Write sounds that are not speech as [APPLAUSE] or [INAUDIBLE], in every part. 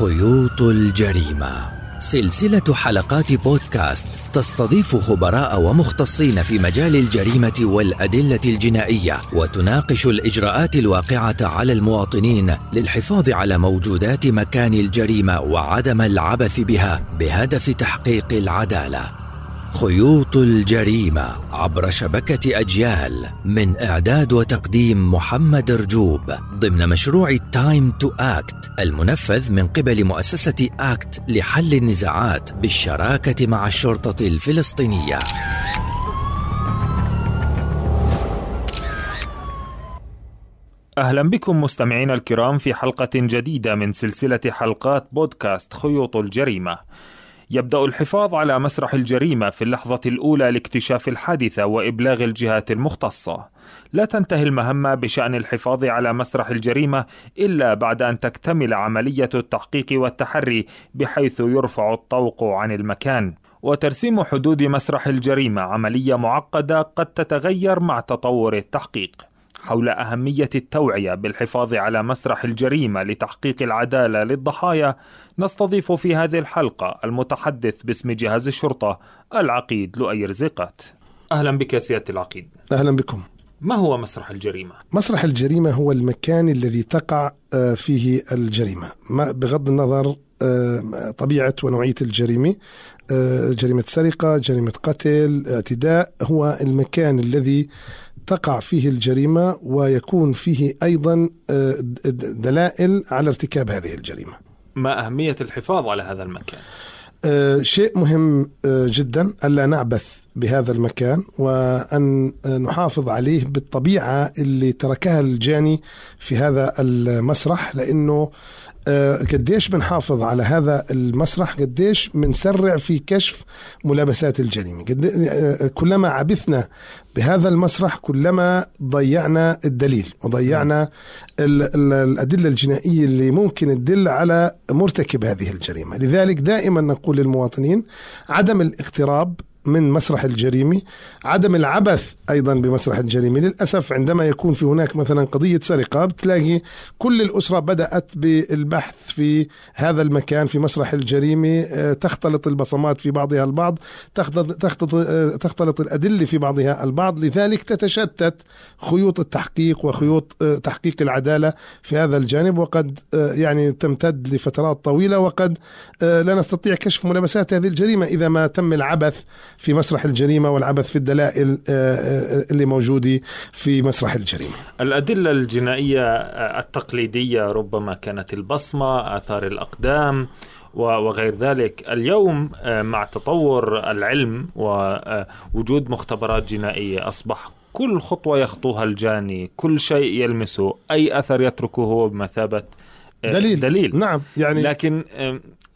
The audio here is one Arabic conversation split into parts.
خيوط الجريمة. سلسلة حلقات بودكاست تستضيف خبراء ومختصين في مجال الجريمة والأدلة الجنائية وتناقش الإجراءات الواقعة على المواطنين للحفاظ على موجودات مكان الجريمة وعدم العبث بها بهدف تحقيق العدالة. خيوط الجريمة عبر شبكة أجيال من إعداد وتقديم محمد رجوب ضمن مشروع Time to Act المنفذ من قبل مؤسسة أكت لحل النزاعات بالشراكة مع الشرطة الفلسطينية. أهلا بكم مستمعينا الكرام في حلقة جديدة من سلسلة حلقات بودكاست خيوط الجريمة. يبدأ الحفاظ على مسرح الجريمة في اللحظة الأولى لاكتشاف الحادثة وإبلاغ الجهات المختصة. لا تنتهي المهمة بشأن الحفاظ على مسرح الجريمة إلا بعد أن تكتمل عملية التحقيق والتحري بحيث يرفع الطوق عن المكان. وترسيم حدود مسرح الجريمة عملية معقدة قد تتغير مع تطور التحقيق. حول أهمية التوعية بالحفاظ على مسرح الجريمة لتحقيق العدالة للضحايا نستضيف في هذه الحلقة المتحدث باسم جهاز الشرطة العقيد لؤي رزقات أهلا بك سيادة العقيد. أهلا بكم. ما هو مسرح الجريمة؟ مسرح الجريمة هو المكان الذي تقع آه، فيه الجريمة. بغض النظر آه، طبيعة ونوعية الجريمة آه، جريمة سرقة جريمة قتل اعتداء هو المكان الذي تقع فيه الجريمة ويكون فيه أيضا آه، دلائل على ارتكاب هذه الجريمة ما أهمية الحفاظ على هذا المكان؟ آه، شيء مهم آه، جدا ألا نعبث بهذا المكان وأن نحافظ عليه بالطبيعة اللي تركها الجاني في هذا المسرح لأنه قديش بنحافظ على هذا المسرح؟ قديش بنسرع في كشف ملابسات الجريمة؟ كلما عبثنا بهذا المسرح كلما ضيعنا الدليل وضيعنا الأدلة الجنائية اللي ممكن تدل على مرتكب هذه الجريمة. لذلك دائما نقول للمواطنين عدم الاقتراب من مسرح الجريمة. عدم العبث أيضا بمسرح الجريمة. للأسف عندما يكون في هناك مثلا قضية سرقة بتلاقي كل الأسرة بدأت بالبحث في هذا المكان في مسرح الجريمة. آه، تختلط البصمات في بعضها البعض تختلط, آه، تختلط الأدلة في بعضها البعض. لذلك تتشتت خيوط التحقيق وخيوط آه، تحقيق العدالة في هذا الجانب. وقد يعني تمتد لفترات طويلة وقد لا نستطيع كشف ملابسات هذه الجريمة إذا ما تم العبث في مسرح الجريمة والعبث في الدلائل آه، آه، اللي موجودة في مسرح الجريمة. الأدلة الجنائية التقليدية ربما كانت البصمة، آثار الأقدام وغير ذلك. اليوم آه، مع تطور العلم ووجود مختبرات جنائية أصبح كل خطوة يخطوها الجاني كل شيء يلمسه أي أثر يتركه بمثابة دليل. دليل. نعم يعني لكن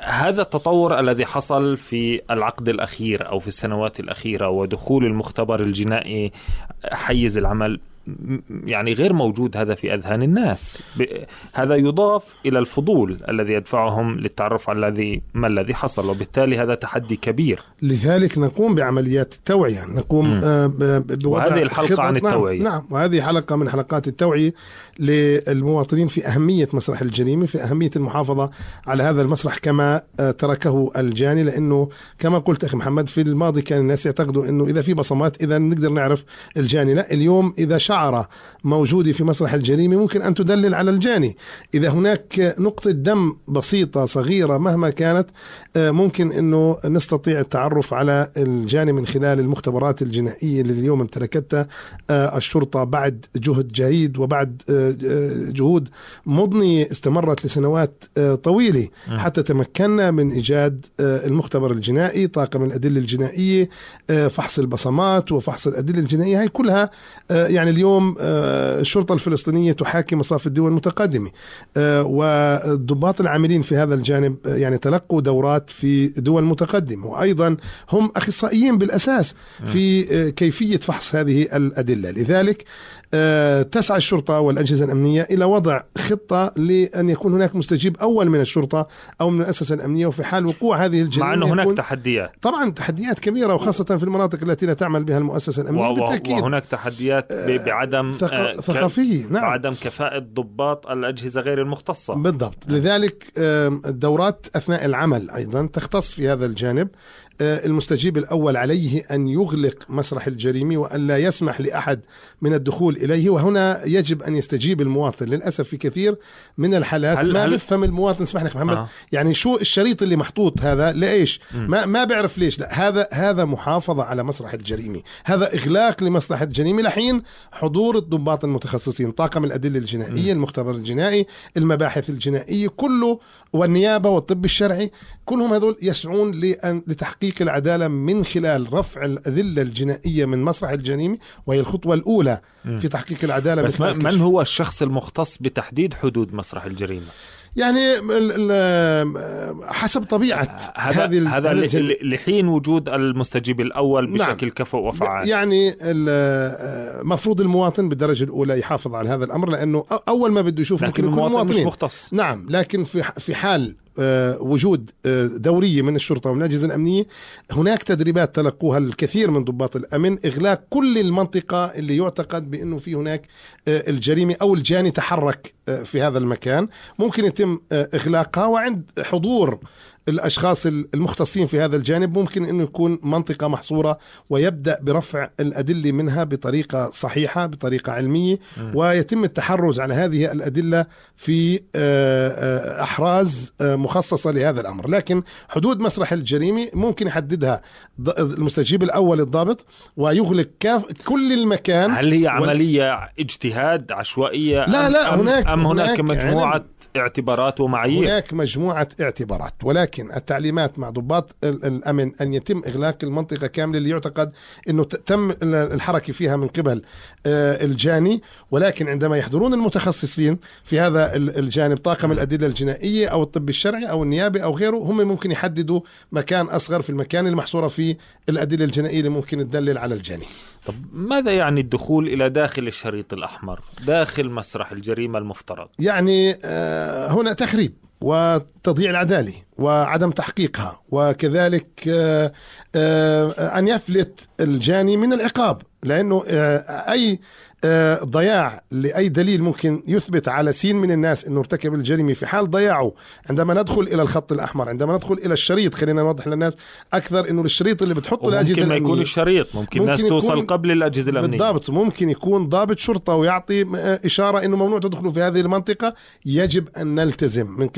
هذا التطور الذي حصل في العقد الأخير أو في السنوات الأخيرة ودخول المختبر الجنائي حيز العمل يعني غير موجود هذا في أذهان الناس. هذا يضاف إلى الفضول الذي يدفعهم للتعرف على الذي ما الذي حصل وبالتالي هذا تحدي كبير. لذلك نقوم بعمليات التوعية. نقوم آه وهذه الحلقة عن نعم، التوعية. نعم, نعم وهذه حلقة من حلقات التوعية للمواطنين في أهمية مسرح الجريمة في أهمية المحافظة على هذا المسرح كما آه تركه الجاني لأنه كما قلت أخي محمد في الماضي كان الناس يعتقدوا إنه إذا في بصمات إذا نقدر نعرف الجاني. لا اليوم إذا شعر شعرة موجودة في مسرح الجريمة ممكن أن تدلل على الجاني. إذا هناك نقطة دم بسيطة صغيرة مهما كانت آه، ممكن أنه نستطيع التعرف على الجاني من خلال المختبرات الجنائية اللي اليوم امتلكتها آه، الشرطة بعد جهد جيد وبعد آه، جهود مضنية استمرت لسنوات طويلة. حتى تمكنا من إيجاد المختبر الجنائي طاقم الأدلة الجنائية فحص البصمات وفحص الأدلة الجنائية. هاي كلها يعني اليوم اليوم آه، الشرطة الفلسطينية تحاكي مصاف الدول المتقدمة. آه، والضباط العاملين في هذا الجانب آه، يعني تلقوا دورات في دول متقدمة. وأيضا هم أخصائيين بالأساس في كيفية فحص هذه الأدلة. لذلك تسعى الشرطة والأجهزة الأمنية إلى وضع خطة لأن يكون هناك مستجيب أول من الشرطة أو من المؤسسة الأمنية وفي حال وقوع هذه الجريمة مع أنه هناك تحديات. طبعا تحديات كبيرة وخاصة في المناطق التي لا تعمل بها المؤسسة الأمنية و- بالتأكيد. وهناك تحديات ب- بعدم ثق- آه، ك- ثقافية نعم. بعدم كفاءة ضباط الأجهزة غير المختصة. بالضبط. لذلك آم، الدورات أثناء العمل أيضا تختص في هذا الجانب. آه، المستجيب الأول عليه أن يغلق مسرح الجريمة وأن لا يسمح لأحد من الدخول إليه وهنا يجب أن يستجيب المواطن. للأسف في كثير من الحالات هل- ما هل- بيفهم المواطن. اسمح لي محمد. آه. يعني شو الشريط اللي محطوط هذا؟ لإيش؟ ما ما بيعرف ليش. لا هذا هذا محافظة على مسرح الجريمة. هذا إغلاق لمصلحة الجريمة. لحين حضور الضباط المتخصصين طاقم الأدلة الجنائية المختبر الجنائي المباحث الجنائية كله والنيابة والطب الشرعي كلهم هذول يسعون لأن لتحقيق العدالة من خلال رفع الأدلة الجنائية من مسرح الجريمة وهي الخطوة الأولى في تحقيق العدالة بس. من هو الشخص المختص بتحديد حدود مسرح الجريمة يعني حسب طبيعة هذا هذه هذا لحين وجود المستجيب الأول نعم. بشكل كفؤ وفعال. يعني ال- مفروض المواطن بالدرجة الأولى يحافظ على هذا الأمر لأنه أ- أول ما بده يشوف لكن ممكن يكون المواطن مش مختص. نعم لكن في في حال وجود آه، دورية من الشرطة ومن الأجهزة الأمنية. هناك تدريبات تلقوها الكثير من ضباط الأمن إغلاق كل المنطقة اللي يعتقد بأنه في هناك آه، الجريمة أو الجاني تحرك آه، في هذا المكان. ممكن يتم آه، إغلاقها وعند حضور الأشخاص المختصين في هذا الجانب ممكن إنه يكون منطقة محصورة ويبدأ برفع الأدلة منها بطريقة صحيحة بطريقة علمية ويتم التحرز على هذه الأدلة في آه، آه، أحراز آه، مخصصة لهذا الأمر. لكن حدود مسرح الجريمة ممكن يحددها المستجيب الأول الضابط ويغلق كاف كل المكان هل هي وال- عملية اجتهاد عشوائية؟ لا، أم لا، أم هناك- أم هناك هناك مجموعة علم. اعتبارات ومعايير؟ هناك مجموعة اعتبارات ولكن التعليمات مع ضباط ال- الأمن أن يتم إغلاق المنطقة كاملة اللي يعتقد أنه ت- تم ال- الحركة فيها من قبل آه، الجاني. ولكن عندما يحضرون المتخصصين في هذا ال- الجانب طاقم الأدلة الجنائية أو الطب الشرعي أو النيابي أو غيره هم ممكن يحددوا مكان أصغر في المكان المحصورة فيه الأدلة الجنائية اللي ممكن تدلل على الجاني. طب ماذا يعني الدخول إلى داخل الشريط الأحمر داخل مسرح الجريمة المفترض؟ يعني آه، هنا تخريب. وتضييع العدالة وعدم تحقيقها وكذلك آه، آه، أن يفلت الجاني من العقاب آه، أي آه، ضياع لأي دليل ممكن يثبت على سين من الناس أنه ارتكب الجريمة في حال ضياعه. عندما ندخل إلى الخط الأحمر عندما ندخل إلى الشريط خلينا نوضح للناس أكثر أنه الشريط اللي بتحطه الأجهزة وممكن ما يكون الأمنية. الشريط ممكن, ممكن ناس توصل قبل الأجهزة الأمنية. بالضبط ممكن يكون ضابط شرطة ويعطي م- إشارة أنه ممنوع تدخلوا في هذه المنطقة. يجب أن نلتزم من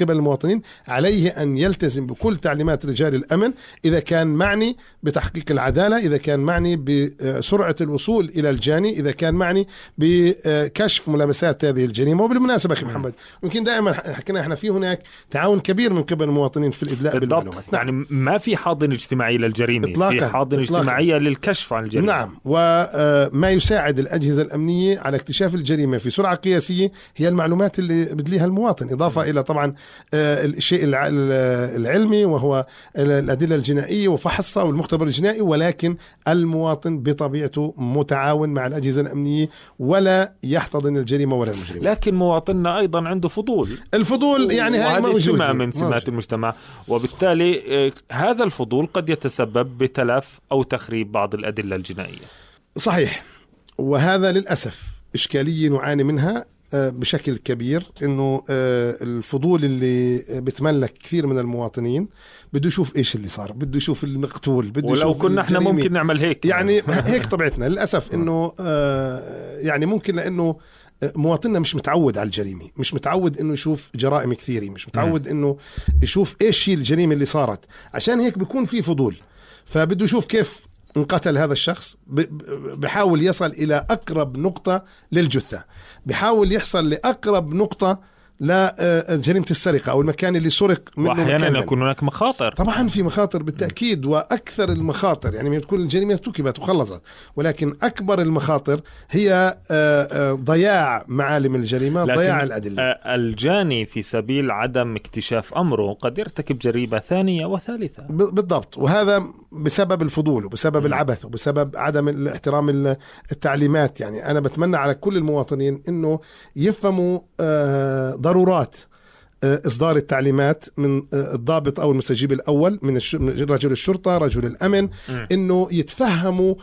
قبل المواطنين عليه أن يلتزم بكل تعليمات رجال الأمن. إذا كان معني بتحقيق العدالة إذا كان معني بسرعة الوصول إلى الجاني إذا كان معني بكشف ملابسات هذه الجريمة وبالمناسبة أخي محمد يمكن دائما حكينا إحنا في هناك تعاون كبير من قبل المواطنين في بالضبط بالمعلومات نعم. يعني ما في حاضن اجتماعي للجريمة إطلاقاً. في حاضن إطلاقاً. اجتماعية للكشف عن الجريمة نعم وما يساعد الأجهزة الأمنية على اكتشاف الجريمة في سرعة قياسية هي المعلومات اللي بدليها المواطن إضافة إلى طبعا آه، الشيء الع- العلمي وهو الأدلة الجنائية وفحصها والمختبر الجنائي ولكن المواطن بطبيعته متعاون مع الأجهزة الأمنية ولا يحتضن الجريمة ولا المجرم لكن مواطننا أيضا عنده فضول. الفضول يعني هاي وهذه موجودة. سمة من سمات موجودة. المجتمع. وبالتالي آه، هذا الفضول قد يتسبب بتلف أو تخريب بعض الأدلة الجنائية. صحيح. وهذا للأسف إشكالية نعاني منها. بشكل كبير إنه آه، الفضول اللي بتملك كثير من المواطنين بده يشوف إيش اللي صار بده يشوف المقتول بده ولو يشوف كنا إحنا. ممكن نعمل هيك. يعني [LAUGHS] [LAUGHS] هيك طبيعتنا للأسف إنه آه، يعني ممكن لإنه مواطننا مش متعود على الجريمة مش متعود إنه يشوف جرائم كثيرة مش متعود إنه يشوف إيش هي الجريمة اللي صارت عشان هيك بيكون في فضول. فبده يشوف كيف انقتل هذا الشخص بحاول يصل إلى أقرب نقطة للجثة بحاول يحصل لأقرب نقطة لجريمه السرقة أو المكان اللي سرق منه وأحيانا يكون هناك مخاطر. طبعا في مخاطر بالتأكيد وأكثر المخاطر يعني بتكون الجريمة ارتكبت وخلصت ولكن أكبر المخاطر هي آه، آه، ضياع معالم الجريمة ضياع الأدلة. آه، الجاني في سبيل عدم اكتشاف أمره قد يرتكب جريمة ثانية وثالثة. بالضبط. وهذا بسبب الفضول وبسبب العبث وبسبب عدم احترام ال- التعليمات. يعني أنا بتمنى على كل المواطنين إنه يفهموا آه، ضرورات آه، إصدار التعليمات من آه، الضابط أو المستجيب الأول من رجل الشرطة رجل الأمن. إنه يتفهموا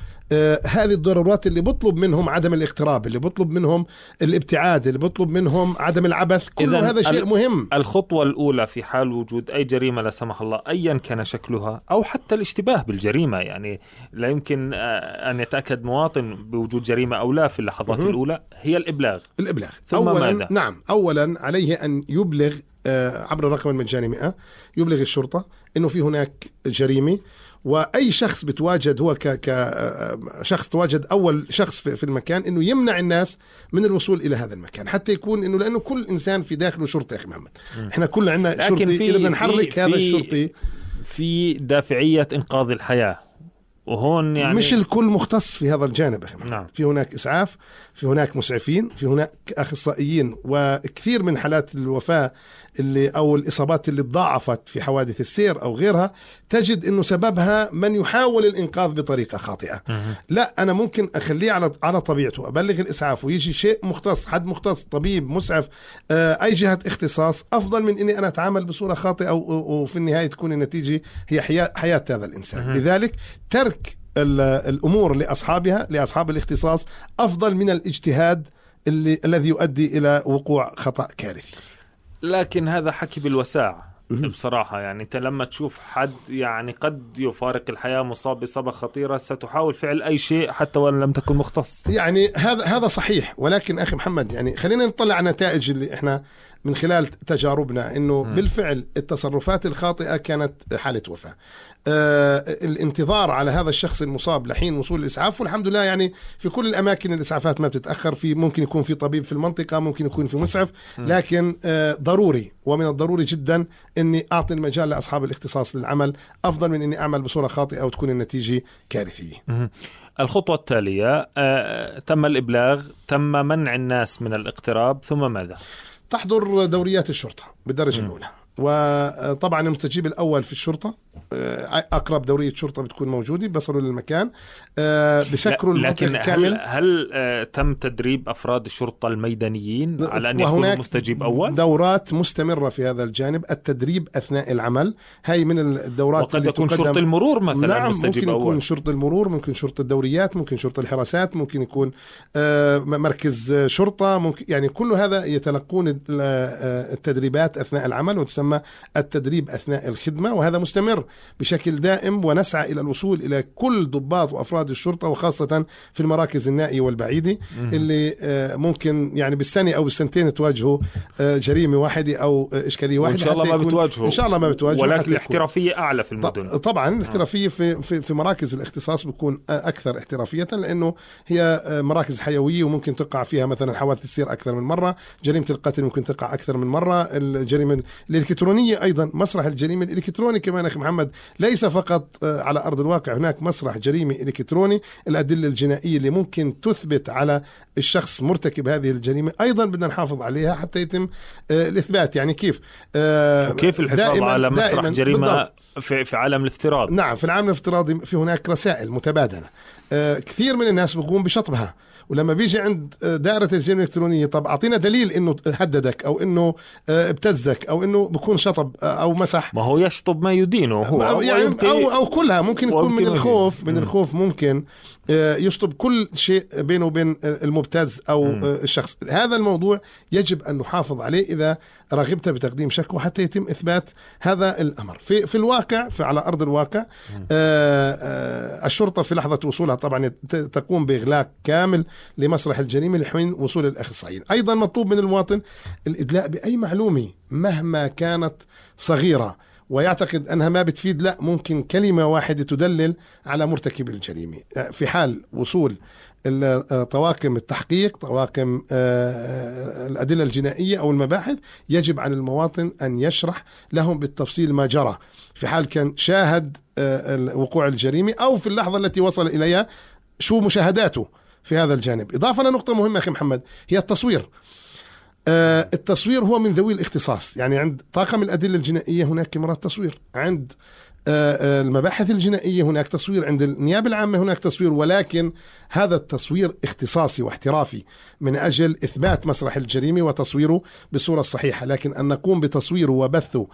هذه الضرورات اللي بطلب منهم عدم الاقتراب اللي بطلب منهم الابتعاد اللي بطلب منهم عدم العبث كل هذا شيء مهم الخطوة الأولى في حال وجود أي جريمة لا سمح الله أيا كان شكلها أو حتى الاشتباه بالجريمة يعني لا يمكن آه، أن يتأكد مواطن بوجود جريمة أو لا في اللحظات مهم. الأولى هي الإبلاغ الإبلاغ ثم اولا ماذا؟ نعم اولا عليه أن يبلغ آه، عبر الرقم المجاني 100 يبلغ الشرطة إنه في هناك جريمة وأي شخص بتواجد هو ك ك آه، شخص تواجد أول شخص في المكان إنه يمنع الناس من الوصول إلى هذا المكان حتى يكون إنه لأنه كل إنسان في داخله شرطه يا أخي محمد إحنا كل عندنا شرطي في- إذا بدنا نحرك هذا في- الشرطي في دافعية إنقاذ الحياة وهون يعني مش الكل مختص في هذا الجانب أخي محمد. نعم. في هناك إسعاف في هناك مسعفين في هناك أخصائيين وكثير من حالات الوفاة اللي أو الإصابات اللي تضاعفت في حوادث السير أو غيرها تجد إنه سببها من يحاول الإنقاذ بطريقة خاطئة. لا أنا ممكن أخليه على على طبيعته أبلغ الإسعاف ويجي شيء مختص حد مختص طبيب مسعف آه، أي جهة اختصاص أفضل من إني أنا أتعامل بصورة خاطئة وفي النهاية تكون النتيجة هي حياة هذا الإنسان. لذلك ترك ال- الأمور لأصحابها لأصحاب الاختصاص أفضل من الاجتهاد اللي الذي يؤدي إلى وقوع خطأ كارثي لكن هذا حكي بالوساع بصراحة يعني أنت لما تشوف حد يعني قد يفارق الحياة مصاب بإصابة خطيرة ستحاول فعل أي شيء حتى وإن لم تكن مختص يعني هذا هذا صحيح ولكن أخي محمد يعني خلينا نطلع على النتائج اللي إحنا من خلال تجاربنا إنه. بالفعل التصرفات الخاطئة كانت حالة وفاة. آه الانتظار على هذا الشخص المصاب لحين وصول الإسعاف والحمد لله يعني في كل الأماكن الإسعافات ما بتتأخر في ممكن يكون في طبيب في المنطقة ممكن يكون في مسعف لكن آه ضروري ومن الضروري جدا إني أعطي المجال لأصحاب الاختصاص للعمل أفضل من إني أعمل بصورة خاطئة وتكون النتيجة كارثية. الخطوة التالية آه، تم الإبلاغ تم منع الناس من الاقتراب ثم ماذا؟ تحضر دوريات الشرطة بالدرجه مم. الأولى وطبعا المستجيب الأول في الشرطة آه، أقرب دورية شرطة بتكون موجودة بصلوا للمكان. آه، بسكروا لكن كامل هل, هل آه، تم تدريب أفراد الشرطة الميدانيين على وهناك يكونوا مستجيب أول؟ دورات مستمرة في هذا الجانب التدريب أثناء العمل. هاي من الدورات وقد اللي يكون شرطة المرور مثلا نعم مستجيب ممكن يكون شرطة المرور ممكن شرطة الدوريات ممكن شرطة الحراسات ممكن يكون آه، مركز آه، شرطة ممكن يعني كل هذا يتلقون ال- آه، التدريبات أثناء العمل وتسمى التدريب أثناء الخدمة وهذا مستمر. بشكل دائم ونسعى إلى الوصول إلى كل ضباط وأفراد الشرطة وخاصة في المراكز النائية والبعيدة. اللي آه، ممكن يعني بالسنة أو بالسنتين تواجهوا آه، جريمة واحدة أو آه، إشكالية واحدة وإن شاء الله ما بتواجهوا. إن شاء الله ما بتواجهوا ولكن الاحترافية أعلى في المدن. طبعا الاحترافية في في في مراكز الاختصاص بتكون أكثر احترافية لأنه هي مراكز حيوية وممكن تقع فيها مثلا حوادث تصير أكثر من مرة، جريمة القتل ممكن تقع أكثر من مرة، الجريمة الإلكترونية أيضا مسرح الجريمة الالكتروني كمان أخي محمد ليس فقط آه، على أرض الواقع هناك مسرح جريمة إلكتروني، الأدلة الجنائية اللي ممكن تثبت على الشخص مرتكب هذه الجريمة. أيضا بدنا نحافظ عليها حتى يتم آه، الإثبات. يعني كيف؟ آه، وكيف الحفاظ دائماً- على مسرح دائماً جريمة بالضبط. في, في عالم الافتراض؟ نعم في العالم الافتراضي في هناك رسائل متبادلة. آه، كثير من الناس بيقوم بشطبها. ولما بيجي عند دائرة الجريمة الإلكترونية طب أعطينا دليل إنه هددك أو إنه آه، ابتزك أو إنه بكون شطب آه، أو مسح. ما هو يشطب ما يدينه هو. أو يعني أو أو كلها. ممكن يكون من الخوف من. الخوف ممكن آه، يشطب كل شيء بينه وبين المبتز. آه، الشخص. هذا الموضوع يجب أن نحافظ عليه إذا رغبت بتقديم شكوى حتى يتم إثبات هذا الأمر. في في الواقع في على أرض الواقع آه، آه، الشرطة في لحظة وصولها طبعا تقوم بإغلاق كامل لمسرح الجريمة لحين وصول الأخصائيين. أيضا مطلوب من المواطن الإدلاء بأي معلومة مهما كانت صغيرة. ويعتقد أنها ما بتفيد لا ممكن كلمة واحدة تدلل على مرتكب الجريمة. في حال وصول ال- طواقم التحقيق طواقم آه، الأدلة الجنائية أو المباحث يجب على المواطن أن يشرح لهم بالتفصيل ما جرى. في حال كان شاهد آه، وقوع الجريمة أو في اللحظة التي وصل إليها شو مشاهداته في هذا الجانب. إضافة لنقطة مهمة أخي محمد هي التصوير. آه، التصوير هو من ذوي الاختصاص. يعني عند طاقم الأدلة الجنائية هناك كاميرات تصوير. عند آه، آه، المباحث الجنائية هناك تصوير. عند النيابة العامة هناك تصوير. ولكن هذا التصوير اختصاصي واحترافي من أجل إثبات مسرح الجريمة وتصويره بالصورة الصحيحة لكن أن نقوم بتصويره وبثه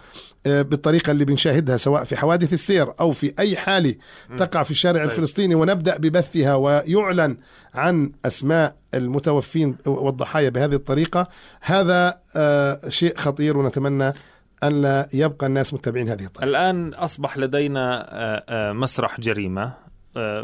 آه، بالطريقة اللي بنشاهدها سواء في حوادث السير أو في أي حالة تقع في الشارع طيب. الفلسطيني ونبدأ ببثها ويعلن عن أسماء المتوفين والضحايا بهذه الطريقة هذا آه، شيء خطير ونتمنى أن لا يبقى الناس متبعين هذه الطريقة. الآن أصبح لدينا آه، آه، مسرح جريمة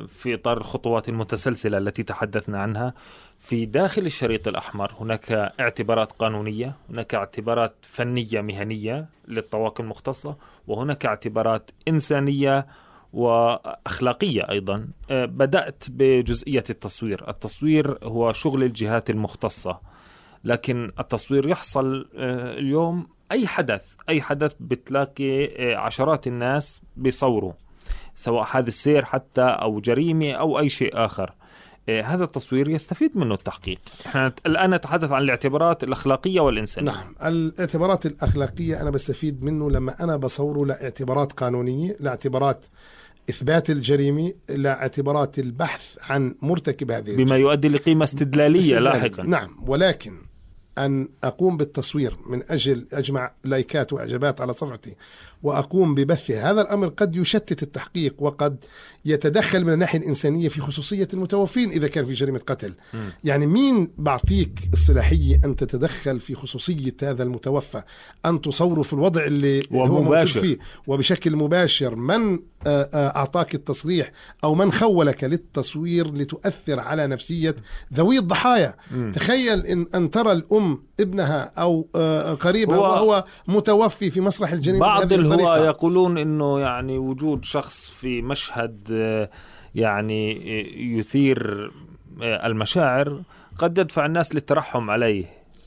في إطار الخطوات المتسلسلة التي تحدثنا عنها. في داخل الشريط الأحمر هناك اعتبارات قانونية هناك اعتبارات فنية مهنية للطواقم المختصة وهناك اعتبارات إنسانية وأخلاقية أيضا. آه، بدأت بجزئية التصوير. التصوير هو شغل الجهات المختصة لكن التصوير يحصل آه، اليوم أي حدث أي حدث بتلاقي آه، عشرات الناس بيصوروا سواء حادث سير حتى أو جريمة أو أي شيء آخر. هذا التصوير يستفيد منه التحقيق. إحنا الآن نتحدث عن الاعتبارات الأخلاقية والإنسانية. نعم الاعتبارات الأخلاقية أنا بستفيد منه لما أنا بصوره لاعتبارات قانونية لاعتبارات إثبات الجريمة لاعتبارات البحث عن مرتكب هذه بما يؤدي لقيمة استدلالية استدلالي. لاحقا نعم ولكن أن أقوم بالتصوير من أجل أجمع لايكات وإعجابات على صفحتي وأقوم ببثها هذا الأمر قد يشتت التحقيق وقد يتدخل من الناحية الإنسانية في خصوصية المتوفين إذا كان في جريمة قتل مم. يعني مين بعطيك الصلاحية أن تتدخل في خصوصية هذا المتوفى أن تصوره في الوضع اللي هو موجود. فيه وبشكل مباشر من آه، آه، أعطاك التصريح أو من خولك للتصوير لتؤثر على نفسية ذوي الضحايا مم. تخيل إن, أن ترى الأم ابنها أو آه، قريبها هو- وهو متوفي في مسرح الجريمة بعض الطريقة. يقولون إنه يعني وجود شخص في مشهد آه، يعني آه، يثير آه، المشاعر قد يدفع الناس للترحم عليه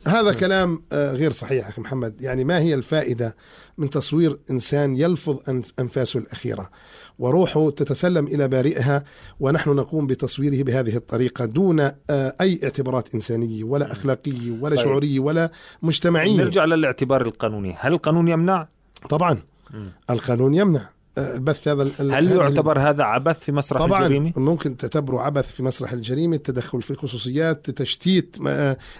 هذا كلام آه، غير صحيح أخي محمد يعني ما هي الفائدة من تصوير إنسان يلفظ أنفاسه الأخيرة وروحه تتسلم إلى بارئها ونحن نقوم بتصويره بهذه الطريقة دون أي اعتبارات إنسانية ولا أخلاقية ولا طيب. شعورية ولا مجتمعية نرجع للاعتبار القانوني هل القانون يمنع طبعا. القانون يمنع. البث هذا هل يعتبر هذا عبث في مسرح طبعا الجريمة؟ ممكن تعتبره عبث في مسرح الجريمة التدخل في الخصوصيات تشتيت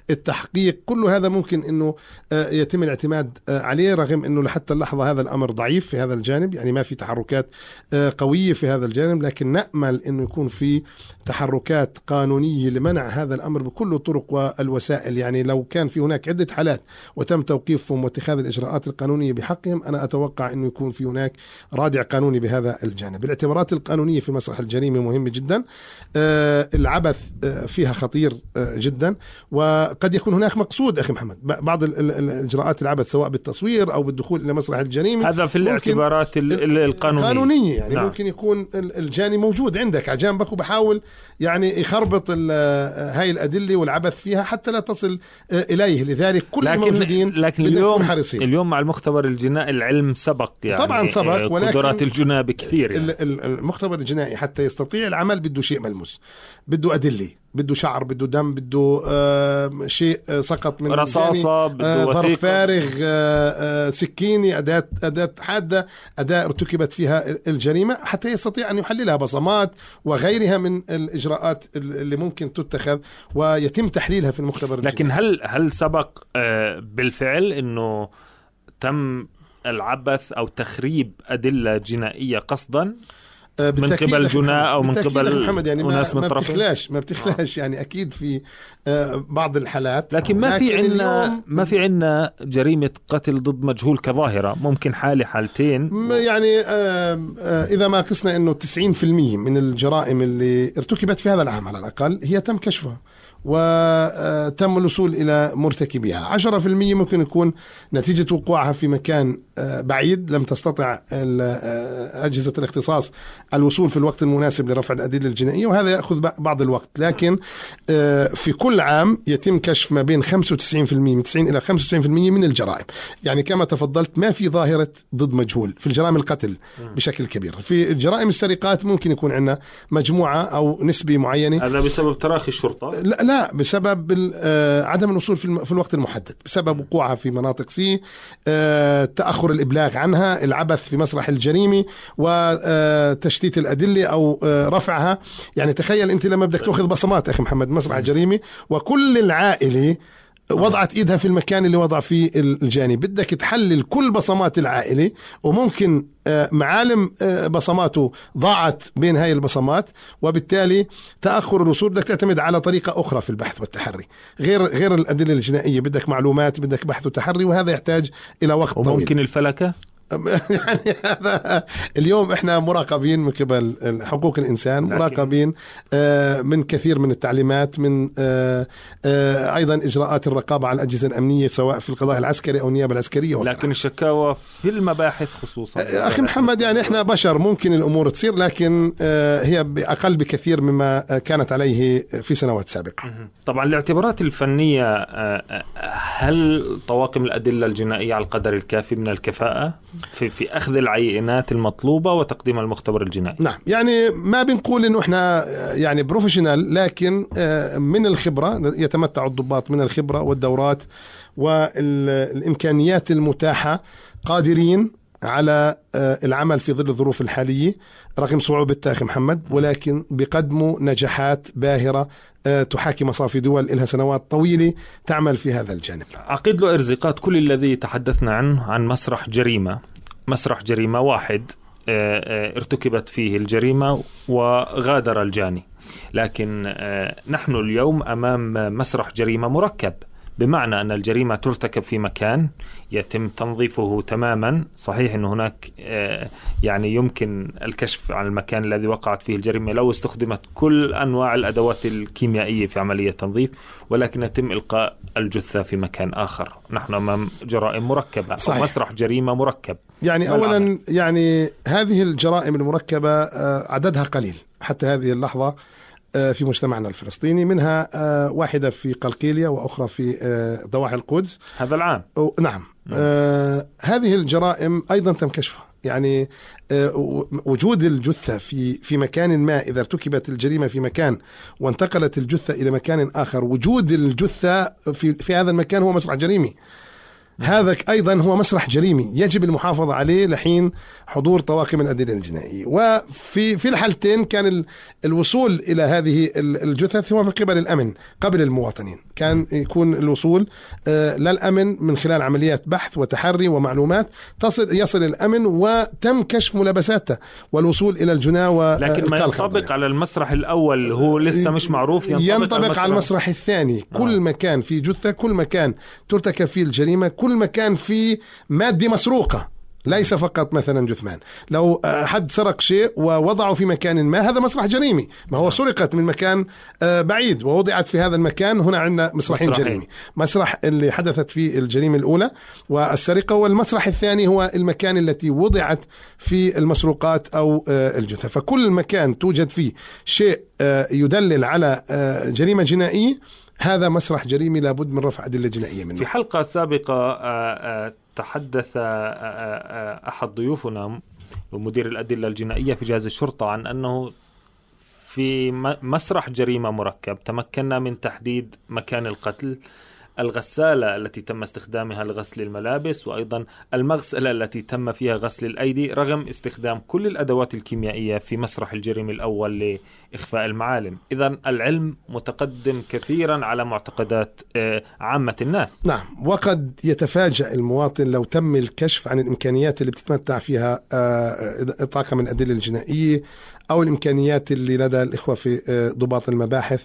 التحقيق كل هذا ممكن إنه آه، يتم الاعتماد آه، عليه رغم إنه لحتى اللحظة هذا الأمر ضعيف في هذا الجانب يعني ما في تحركات آه، قوية في هذا الجانب لكن نأمل إنه يكون في تحركات قانونية لمنع هذا الأمر بكل الطرق والوسائل. يعني لو كان في هناك عدة حالات وتم توقيفهم واتخاذ الإجراءات القانونية بحقهم أنا أتوقع إنه يكون في هناك رادع قانوني بهذا الجانب. الاعتبارات القانونية في مسرح الجريمة مهمة جدا. آه، العبث آه، فيها خطير آه، جدا. وقد يكون هناك مقصود أخي محمد. بعض ال- ال- الإجراءات العبث سواء بالتصوير أو بالدخول إلى مسرح الجريمة هذا في الاعتبارات ال- ال- القانونية. قانونية يعني نعم. ممكن يكون ال- الجاني موجود عندك على جنبك وبحاول يعني يخربط ال- هاي الأدلة والعبث فيها حتى لا تصل آه، إليه. لذلك كل لكن الموجودين لكن اليوم حريصين اليوم مع المختبر الجنائي العلم سبق يعني طبعاً سبق، آه، ولكن قدرات الجناه بكثير يعني. ال- ال- المختبر الجنائي حتى يستطيع العمل بده شيء ملموس بده أدلة. بده شعر بده دم بده آه شيء آه سقط من رصاصة بده آه ظرف فارغ آه آه سكينة أداة أداة حادة أداة ارتكبت فيها ال- الجريمة حتى يستطيع أن يحللها بصمات وغيرها من الإجراءات ال- اللي ممكن تتخذ ويتم تحليلها في المختبر لكن هل هل سبق آه، بالفعل إنه تم العبث أو تخريب أدلة جنائية قصدا؟ من بالتأكيد قبل جناة. أو من قبل محمد يعني ما, ما؟ بتخلاش ما بتخلاش يعني أكيد في آه، بعض الحالات لكن ما في عندنا ما في عندنا جريمة قتل ضد مجهول كظاهرة ممكن حالة حالتين يعني آه، آه، إذا ما قسنا إنه 90% من الجرائم اللي ارتكبت في هذا العام على الأقل هي تم كشفها وتم الوصول إلى مرتكبيها. 10% ممكن يكون نتيجة وقوعها في مكان آه، بعيد. لم تستطع آه، أجهزة الاختصاص الوصول في الوقت المناسب لرفع الأدلة الجنائية وهذا يأخذ بعض الوقت. لكن آه، في كل عام يتم كشف ما بين 95% من 90 إلى 95% من الجرائم. يعني كما تفضلت ما في ظاهرة ضد مجهول في الجرائم القتل بشكل كبير. في جرائم السرقات ممكن يكون عندنا مجموعة أو نسبة معينة. هذا بسبب تراخي الشرطة؟ لا, لا بسبب عدم الوصول في الوقت المحدد بسبب وقوعها في مناطق سي تأخر تأخر الإبلاغ عنها العبث في مسرح الجريمة وتشتيت الأدلة أو آه، رفعها. يعني تخيل أنت لما بدك تأخذ بصمات أخي محمد مسرح الجريمة وكل العائلة وضعت إيدها في المكان اللي وضع فيه الجاني. بدك تحلل كل بصمات العائلة وممكن آه، معالم آه، بصماته ضاعت بين هاي البصمات وبالتالي تأخر الوصول. بدك تعتمد على طريقة أخرى في البحث والتحري. غير غير الأدلة الجنائية. بدك معلومات بدك بحث وتحري وهذا يحتاج إلى وقت طويل. وممكن الفلكة؟ [LAUGHS] يعني هذا اليوم إحنا مراقبين من قبل حقوق الإنسان مراقبين آه، من كثير من التعليمات من آه، آه، أيضا إجراءات الرقابة على الأجهزة الأمنية سواء في القضاء العسكري أو النيابة العسكرية وغيرها. لكن الشكاوى في المباحث خصوصا. أخي محمد يعني إحنا بشر ممكن الأمور تصير لكن هي أقل بكثير مما كانت عليه في سنوات سابقة. طبعا الاعتبارات الفنية هل طواقم الأدلة الجنائية على القدر الكافي من الكفاءة؟ في في أخذ العينات المطلوبة وتقديم المختبر الجنائي. نعم يعني ما بنقول إنه إحنا يعني بروفيشنال لكن آه، من الخبرة يتمتع الضباط من الخبرة والدورات والإمكانيات المتاحة قادرين على آه، العمل في ظل الظروف الحالية. رغم صعوبتها أخي محمد ولكن بقدموا نجاحات باهرة آه، تحاكي مصافي دول لها سنوات طويلة تعمل في هذا الجانب. عقيد له ارزقات كل الذي تحدثنا عنه عن مسرح جريمة، مسرح جريمة واحد آه، ارتكبت فيه الجريمة وغادر الجاني. لكن نحن اليوم أمام مسرح جريمة مركب. بمعنى أن الجريمة ترتكب في مكان يتم تنظيفه تماما. صحيح أن هناك آه، يعني يمكن الكشف عن المكان الذي وقعت فيه الجريمة لو استخدمت كل أنواع الأدوات الكيميائية في عملية تنظيف ولكن يتم إلقاء الجثة في مكان آخر. نحن أمام جرائم مركبة صحيح. أو مسرح جريمة مركب. يعني أولا يعني هذه الجرائم المركبة آه، عددها قليل حتى هذه اللحظة. في مجتمعنا الفلسطيني منها آه، واحدة في قلقيلية وأخرى في آه، ضواحي القدس. هذا العام. نعم. هذه الجرائم أيضا تم كشفها يعني وجود الجثة في في مكان ما إذا ارتكبت الجريمة في مكان وانتقلت الجثة إلى مكان آخر وجود الجثة في في هذا المكان هو مسرح جريمي. هذا أيضا هو مسرح جريمي يجب المحافظة عليه لحين حضور طواقم الأدلة الجنائية. وفي في الحالتين كان الوصول إلى هذه الجثث هو من قبل الأمن قبل المواطنين. كان يكون الوصول آه، للأمن من خلال عمليات بحث وتحري ومعلومات تصل يصل الأمن وتم كشف ملابساته والوصول إلى الجناه لكن ما ينطبق على المسرح الأول هو لسه مش معروف ينطبق, ينطبق على, على المسرح الثاني. كل آه. مكان في جثة كل مكان ترتكب فيه الجريمة كل مكان فيه مادة مسروقة ليس فقط مثلا جثمان. لو حد سرق شيء ووضعه في مكان ما هذا مسرح جريمي. ما هو سرقت من مكان آه، بعيد ووضعت في هذا المكان هنا عندنا مسرحين مسرحين. جريمي. مسرح اللي حدثت فيه الجريمة الأولى والسرقة والمسرح الثاني هو المكان التي وضعت في المسروقات أو آه، الجثة. فكل مكان توجد فيه شيء آه، يدلل على جريمة جنائية هذا مسرح جريمي لابد من رفع أدلة جنائية منه. في حلقة سابقة تحدث أحد ضيوفنا ومدير الأدلة الجنائية في جهاز الشرطة عن أنه في مسرح جريمة مركب تمكنا من تحديد مكان القتل. الغسالة التي تم استخدامها لغسل الملابس وأيضا المغسلة التي تم فيها غسل الأيدي رغم استخدام كل الأدوات الكيميائية في مسرح الجريمة الأول لإخفاء المعالم. إذا العلم متقدم كثيرا على معتقدات آه، عامة الناس. نعم وقد يتفاجأ المواطن لو تم الكشف عن الإمكانيات اللي بتتمتع فيها آه، طاقم الأدلة الجنائية أو الإمكانيات اللي لدى الإخوة في آه، ضباط المباحث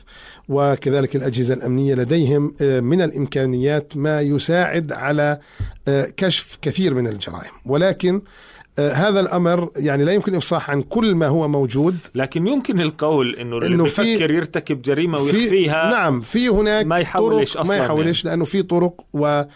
وكذلك الأجهزة الأمنية لديهم من الإمكانيات ما يساعد على آه، كشف كثير من الجرائم. ولكن آه، هذا الأمر يعني لا يمكن إفصاح عن كل ما هو موجود. لكن يمكن القول إنه اللي إنه في- بفكر يرتكب جريمة في ويخفيها نعم في هناك ما يحاولش طرق أصلاً ما يحاولش لأنه في طرق و آه،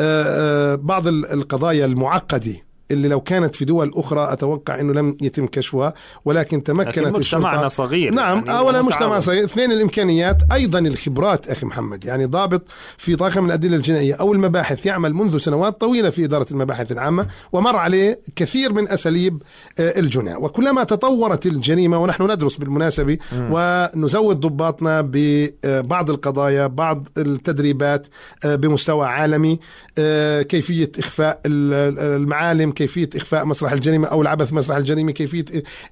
آه، بعض ال- القضايا المعقدة اللي لو كانت في دول أخرى أتوقع إنه لم يتم كشفها ولكن لكن تمكنت مجتمعنا الشرطة. صغير نعم يعني اولا هو مجتمع. صغير. اثنين الإمكانيات أيضا الخبرات أخي محمد. يعني ضابط في طاقم من الأدلة الجنائية أو المباحث يعمل منذ سنوات طويلة في إدارة المباحث العامة ومر عليه كثير من أساليب آه، الجناء. وكلما تطورت الجريمة ونحن ندرس بالمناسبة ونزود ضباطنا ببعض القضايا بعض التدريبات آه، بمستوى عالمي آه، كيفية إخفاء ال- المعالم كيفية إخفاء مسرح الجريمة أو العبث مسرح الجريمة كيفية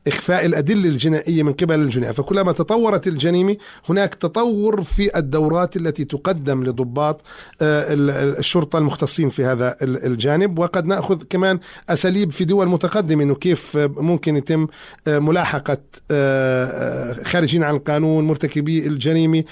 إخفاء الأدلة الجنائية من قبل الجناة فكلما تطورت الجريمة هناك تطور في الدورات التي تقدم لضباط آه، ال- ال- الشرطة المختصين في هذا ال- الجانب. وقد نأخذ كمان أساليب في دول متقدمة إنه كيف ممكن يتم آه، ملاحقة آه، خارجين عن القانون مرتكبي الجريمة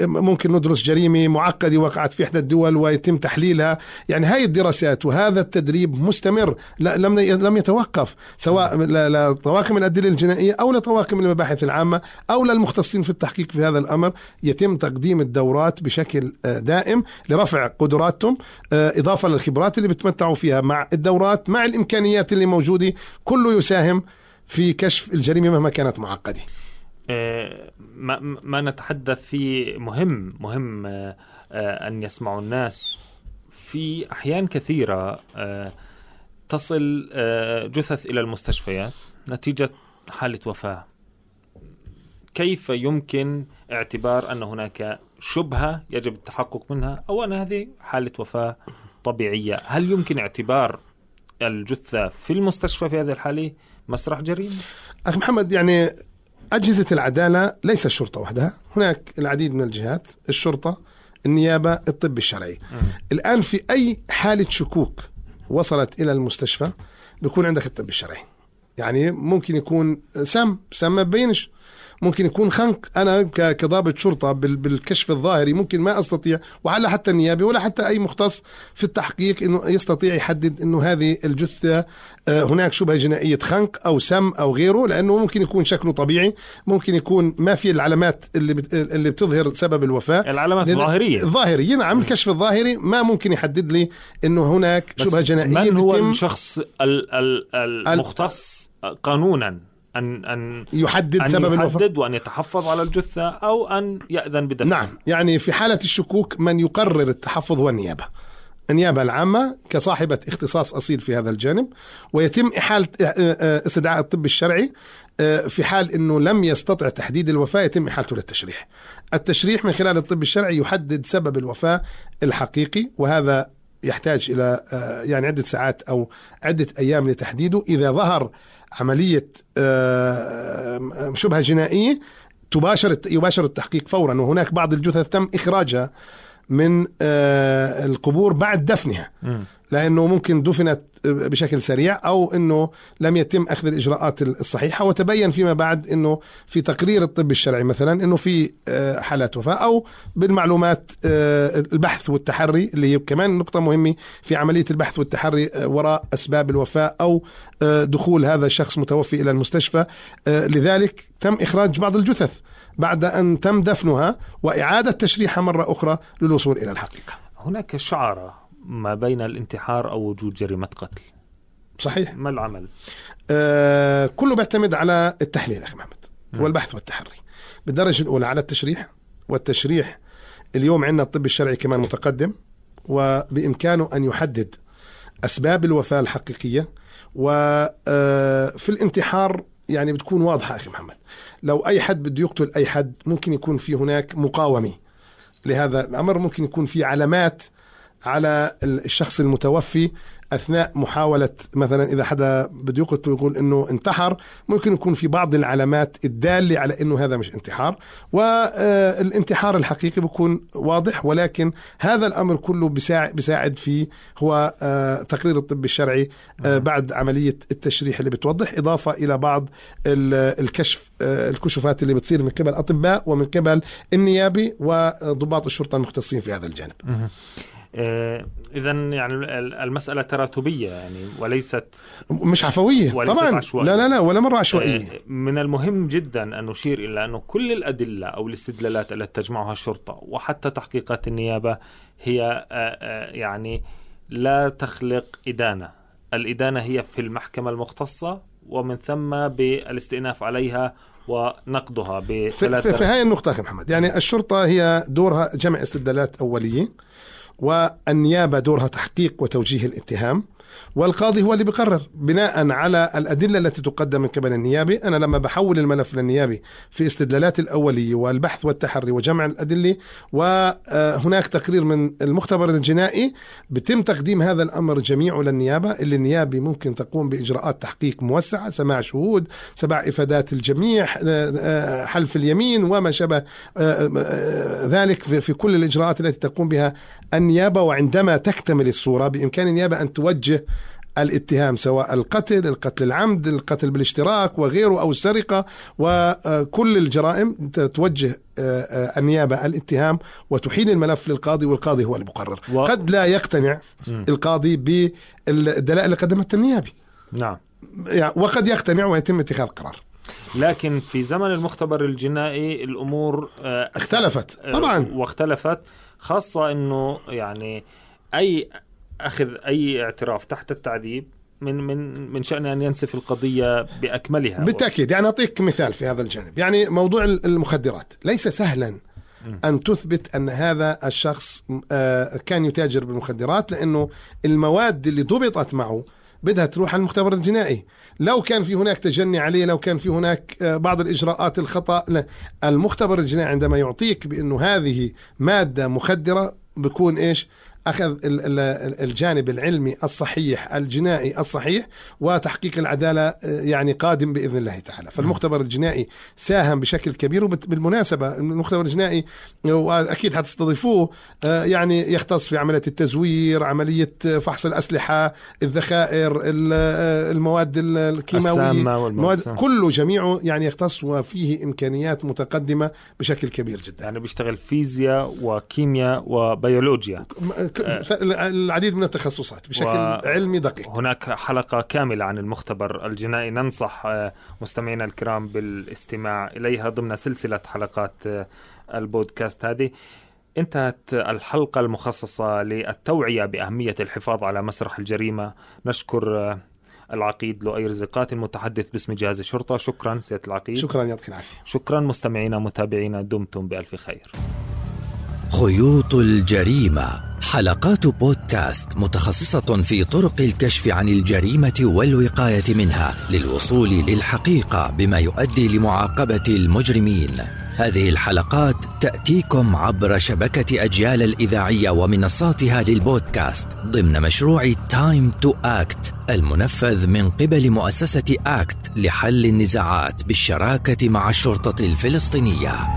ممكن ندرس جريمة معقدة وقعت في إحدى الدول ويتم تحليلها. يعني هاي الدراسات وهذا التدريب مستمر لا لم لم يتوقف سواء ل- لطواقم الأدلة الجنائية أو لطواقم المباحث العامة أو للمختصين في التحقيق في هذا الأمر يتم تقديم الدورات بشكل آه، دائم لرفع قدراتهم آه، إضافة للخبرات اللي بتمتعوا فيها مع الدورات مع الإمكانيات اللي موجودة كله يساهم في كشف الجريمة مهما كانت معقدة. آه، ما, ما نتحدث فيه مهم مهم أن يسمعوا الناس في أحيان كثيرة آه، تصل آه، جثث إلى المستشفيات نتيجة حالة وفاة. كيف يمكن اعتبار أن هناك شبهة يجب التحقق منها؟ أو أن هذه حالة وفاة طبيعية؟ هل يمكن اعتبار الجثة في المستشفى في هذه الحالة مسرح جريمة؟ أخي محمد يعني أجهزة العدالة ليس الشرطة وحدها. هناك العديد من الجهات الشرطة النيابة الطب الشرعي. الآن في أي حالة شكوك وصلت إلى المستشفى بيكون عندك الطب الشرعي. يعني ممكن يكون سم سم ما بينش ممكن يكون خنق أنا كضابط شرطة بال- بالكشف الظاهري ممكن ما أستطيع وعلى حتى النيابي ولا حتى أي مختص في التحقيق إنه يستطيع يحدد إنه هذه الجثة آه، هناك شبهة جنائية خنق أو سم أو غيره لأنه ممكن يكون شكله طبيعي ممكن يكون ما في العلامات اللي اللي بتظهر سبب الوفاة. العلامات لأن- الظاهرية. الظاهري نعم الكشف الظاهري ما ممكن يحدد لي إنه هناك شبهة جنائية من هو الشخص ال- ال- المختص قانونا؟ ان ان يحدد أن سبب الوفاة. يحدد وأن يتحفظ على الجثة أو أن يأذن بدفن نعم يعني في حالة الشكوك من يقرر التحفظ هو النيابة. النيابة العامة كصاحبة اختصاص أصيل في هذا الجانب ويتم إحالة استدعاء الطب الشرعي آه، في حال أنه لم يستطع تحديد الوفاة يتم إحالته للتشريح. التشريح من خلال الطب الشرعي يحدد سبب الوفاة الحقيقي وهذا يحتاج إلى آه، يعني عدة ساعات أو عدة أيام لتحديده. إذا ظهر عملية آه، شبهة جنائية تباشر يباشر التحقيق فورا وهناك بعض الجثث تم إخراجها من آه، القبور بعد دفنها. لأنه ممكن دفنت بشكل سريع أو إنه لم يتم أخذ الإجراءات الصحيحة. وتبين فيما بعد إنه في تقرير الطب الشرعي مثلا إنه في آه، حالات وفاة أو بالمعلومات آه، البحث والتحري اللي هي كمان نقطة مهمة في عملية البحث والتحري آه، وراء أسباب الوفاة أو دخول هذا الشخص متوفي إلى المستشفى. لذلك تم إخراج بعض الجثث بعد أن تم دفنها وإعادة تشريحها مرة أخرى للوصول إلى الحقيقة. هناك شعره ما بين الانتحار أو وجود جريمة قتل؟ صحيح. ما العمل؟ آه كله بيعتمد على التحليل أخي محمد. والبحث والتحري. بالدرجة الأولى على التشريح والتشريح اليوم عندنا الطب الشرعي كمان متقدم وبإمكانه أن يحدد أسباب الوفاة الحقيقية وفي الانتحار يعني بتكون واضحة أخي محمد. لو أي حد بده يقتل أي حد ممكن يكون في هناك مقاومة لهذا الأمر ممكن يكون في علامات على الشخص المتوفي أثناء محاولة مثلا إذا حدا بده يقتل ويقول إنه انتحر ممكن يكون في بعض العلامات الدالة على إنه هذا مش انتحار. والانتحار الحقيقي بيكون واضح ولكن هذا الأمر كله بيساعد بيساعد فيه هو آه، تقرير الطب الشرعي آه، بعد عملية التشريح اللي بتوضح إضافة إلى بعض الكشف آه، الكشوفات اللي بتصير من قبل الأطباء ومن قبل النيابي وضباط الشرطة المختصين في هذا الجانب. آه، اذا يعني المسألة تراتبية يعني وليست مش عفوية وليست طبعا. عشوائية. لا لا لا ولا مرة عشوائية. آه، من المهم جدا أن نشير إلى انه كل الأدلة أو الاستدلالات التي تجمعها الشرطة وحتى تحقيقات النيابة هي آه، يعني لا تخلق إدانة. الإدانة هي في المحكمة المختصة ومن ثم بالاستئناف عليها ونقضها بثلاث في, في هاي النقطة أخي محمد. يعني الشرطة هي دورها جمع استدلالات أولية. والنيابة دورها تحقيق وتوجيه الاتهام. والقاضي هو اللي بيقرر بناء على الأدلة التي تقدم من قبل النيابي أنا لما بحول الملف للنيابي في استدلالات الأولية والبحث والتحري وجمع الأدلة وهناك تقرير من المختبر الجنائي بتم تقديم هذا الأمر جميعه للنيابة اللي النيابي ممكن تقوم بإجراءات تحقيق موسعة سماع شهود سماع إفادات الجميع حلف اليمين وما شابه ذلك في كل الإجراءات التي تقوم بها النيابة وعندما تكتمل الصورة بإمكان النيابة أن توجه الاتهام سواء القتل القتل العمد القتل بالاشتراك وغيره أو السرقة وكل الجرائم توجه آه، آه، النيابة الاتهام وتحيل الملف للقاضي والقاضي هو المقرر. و... قد لا يقتنع م. القاضي بالدلائل اللي قدمتها النيابي. نعم. يعني وقد يقتنع ويتم اتخاذ قرار لكن في زمن المختبر الجنائي الأمور آه، اختلفت. طبعا. واختلفت. خاصة إنه يعني أي أخذ أي اعتراف تحت التعذيب من من من شأنه أن ينسف القضية بأكملها. بالتأكيد يعني أعطيك مثال في هذا الجانب. يعني موضوع المخدرات ليس سهلا أن تثبت أن هذا الشخص آه، كان يتاجر بالمخدرات لأنه المواد اللي ضبطت معه بدها تروح على المختبر الجنائي لو كان في هناك تجني عليه لو كان في هناك آه، بعض الإجراءات الخطأ لا. المختبر الجنائي عندما يعطيك بأنه هذه مادة مخدرة بكون إيش أخذ الجانب العلمي الصحيح الجنائي الصحيح وتحقيق العدالة آه، يعني قادم بإذن الله تعالى. فالمختبر الجنائي ساهم بشكل كبير وبالمناسبه المختبر الجنائي وأكيد حتستضيفوه آه، يعني يختص في عملية التزوير عملية فحص الأسلحة الذخائر آه، المواد الكيماوية المواد كله جميعه يعني يختص وفيه إمكانيات متقدمة بشكل كبير جدا. يعني بيشتغل فيزياء وكيمياء وبيولوجيا. العديد من التخصصات بشكل و... علمي دقيق. هناك حلقة كاملة عن المختبر الجنائي. ننصح آه، مستمعينا الكرام بالاستماع إليها ضمن سلسلة حلقات آه، البودكاست هذه. انتهت الحلقة المخصصة للتوعية بأهمية الحفاظ على مسرح الجريمة. نشكر آه، العقيد لؤي رزقات المتحدث باسم جهاز الشرطة. شكرا سيادة العقيد. شكرا يعطيك العافية. شكرا مستمعينا متابعينا دمتم بألف خير. خيوط الجريمة. حلقات بودكاست متخصصة في طرق الكشف عن الجريمة والوقاية منها للوصول للحقيقة بما يؤدي لمعاقبة المجرمين. هذه الحلقات تأتيكم عبر شبكة أجيال الإذاعية ومنصاتها للبودكاست ضمن مشروع Time to Act المنفذ من قبل مؤسسة اكت لحل النزاعات بالشراكة مع الشرطة الفلسطينية.